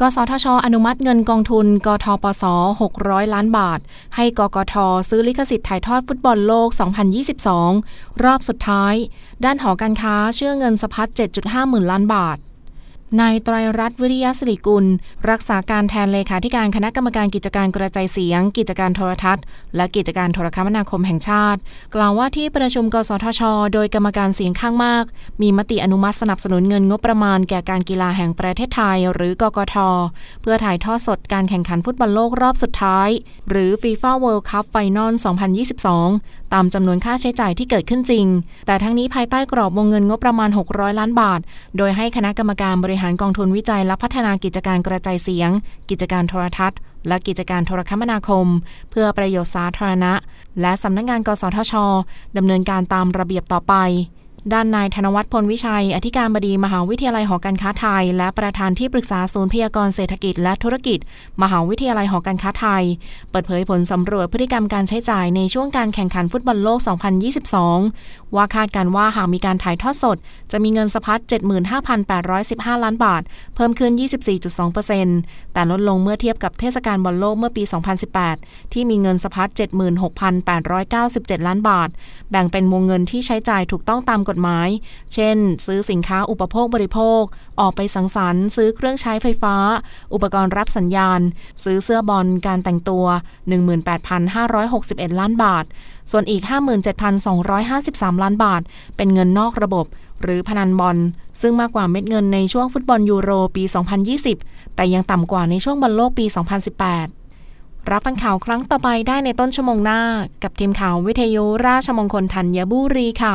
กสทช อนุมัติเงินกองทุน กทปส 600 ล้านบาท ให้กกท ซื้อลิขสิทธิ์ถ่ายทอดฟุตบอลโลก 2022 รอบสุดท้าย ด้านหอการค้าเชื่อเงินสะพัด 7.5 หมื่นล้านบาท นายไตรรัตน์วิริยสิริกุล รักษาการแทนเลขาธิการคณะกรรมการกิจการกระจายเสียง กิจการโทรทัศน์ และกิจการโทรคมนาคมแห่งชาติ กล่าวว่าที่ประชุมกสทช โดยกรรมการเสียงข้างมาก มีมติอนุมัติสนับสนุนเงินงบประมาณแก่การกีฬาแห่งประเทศไทย หรือกกท เพื่อถ่ายทอดสดการแข่งขันฟุตบอลโลกรอบสุดท้าย หรือ FIFA World Cup Final 2022 ตามจำนวนค่าใช้จ่ายที่เกิดขึ้นจริง แต่ทั้งนี้ภายใต้กรอบวงเงินงบประมาณ 600 ล้านบาท โดยให้คณะกรรมการบริหารกองทุนวิจัยและพัฒนากิจการกระจายเสียง กิจการโทรทัศน์ และกิจการโทรคมนาคม เพื่อประโยชน์สาธารณะ และสำนักงงานกสทชดำเนินการตามระเบียบต่อไป ด้านนายธนวัฒน์พลวิชัย อธิการบดีมหาวิทยาลัยหอการค้าไทย และประธานที่ปรึกษาศูนย์พยากรณ์เศรษฐกิจและธุรกิจ มหาวิทยาลัยหอการค้าไทย เปิดเผยผลสำรวจพฤติกรรมการใช้จ่ายในช่วงการแข่งขันฟุตบอลโลก 2022 ว่าคาดการว่าหากมีการถ่ายทอดสด จะมีเงินสะพัด 75,815 ล้านบาท เพิ่มขึ้น 24.2%แต่ลดลงเมื่อเทียบกับเทศกาลบอลโลกเมื่อปี 2018 ที่มีเงินสะพัด 76,897 ล้านบาท แบ่งเป็นวงเงินที่ใช้จ่ายถูกต้องตามกฎหมาย เช่น ซื้อสินค้าอุปโภคบริโภค ออกไปสังสรรค์ ซื้อเครื่องใช้ไฟฟ้า อุปกรณ์รับสัญญาณ ซื้อเสื้อบอลการแต่งตัว 18,561 ล้านบาท ส่วนอีก 57,253 ล้านบาท เป็นเงินนอกระบบหรือพนันบอล ซึ่งมากกว่าเม็ดเงินในช่วงฟุตบอลยูโรปี 2020 แต่ยังต่ำกว่าในช่วงบอลโลกปี 2018 รับฟังข่าวครั้งต่อไปได้ในต้นชั่วโมงหน้า กับทีมข่าววิทยุราชมงคลธัญบุรีค่ะ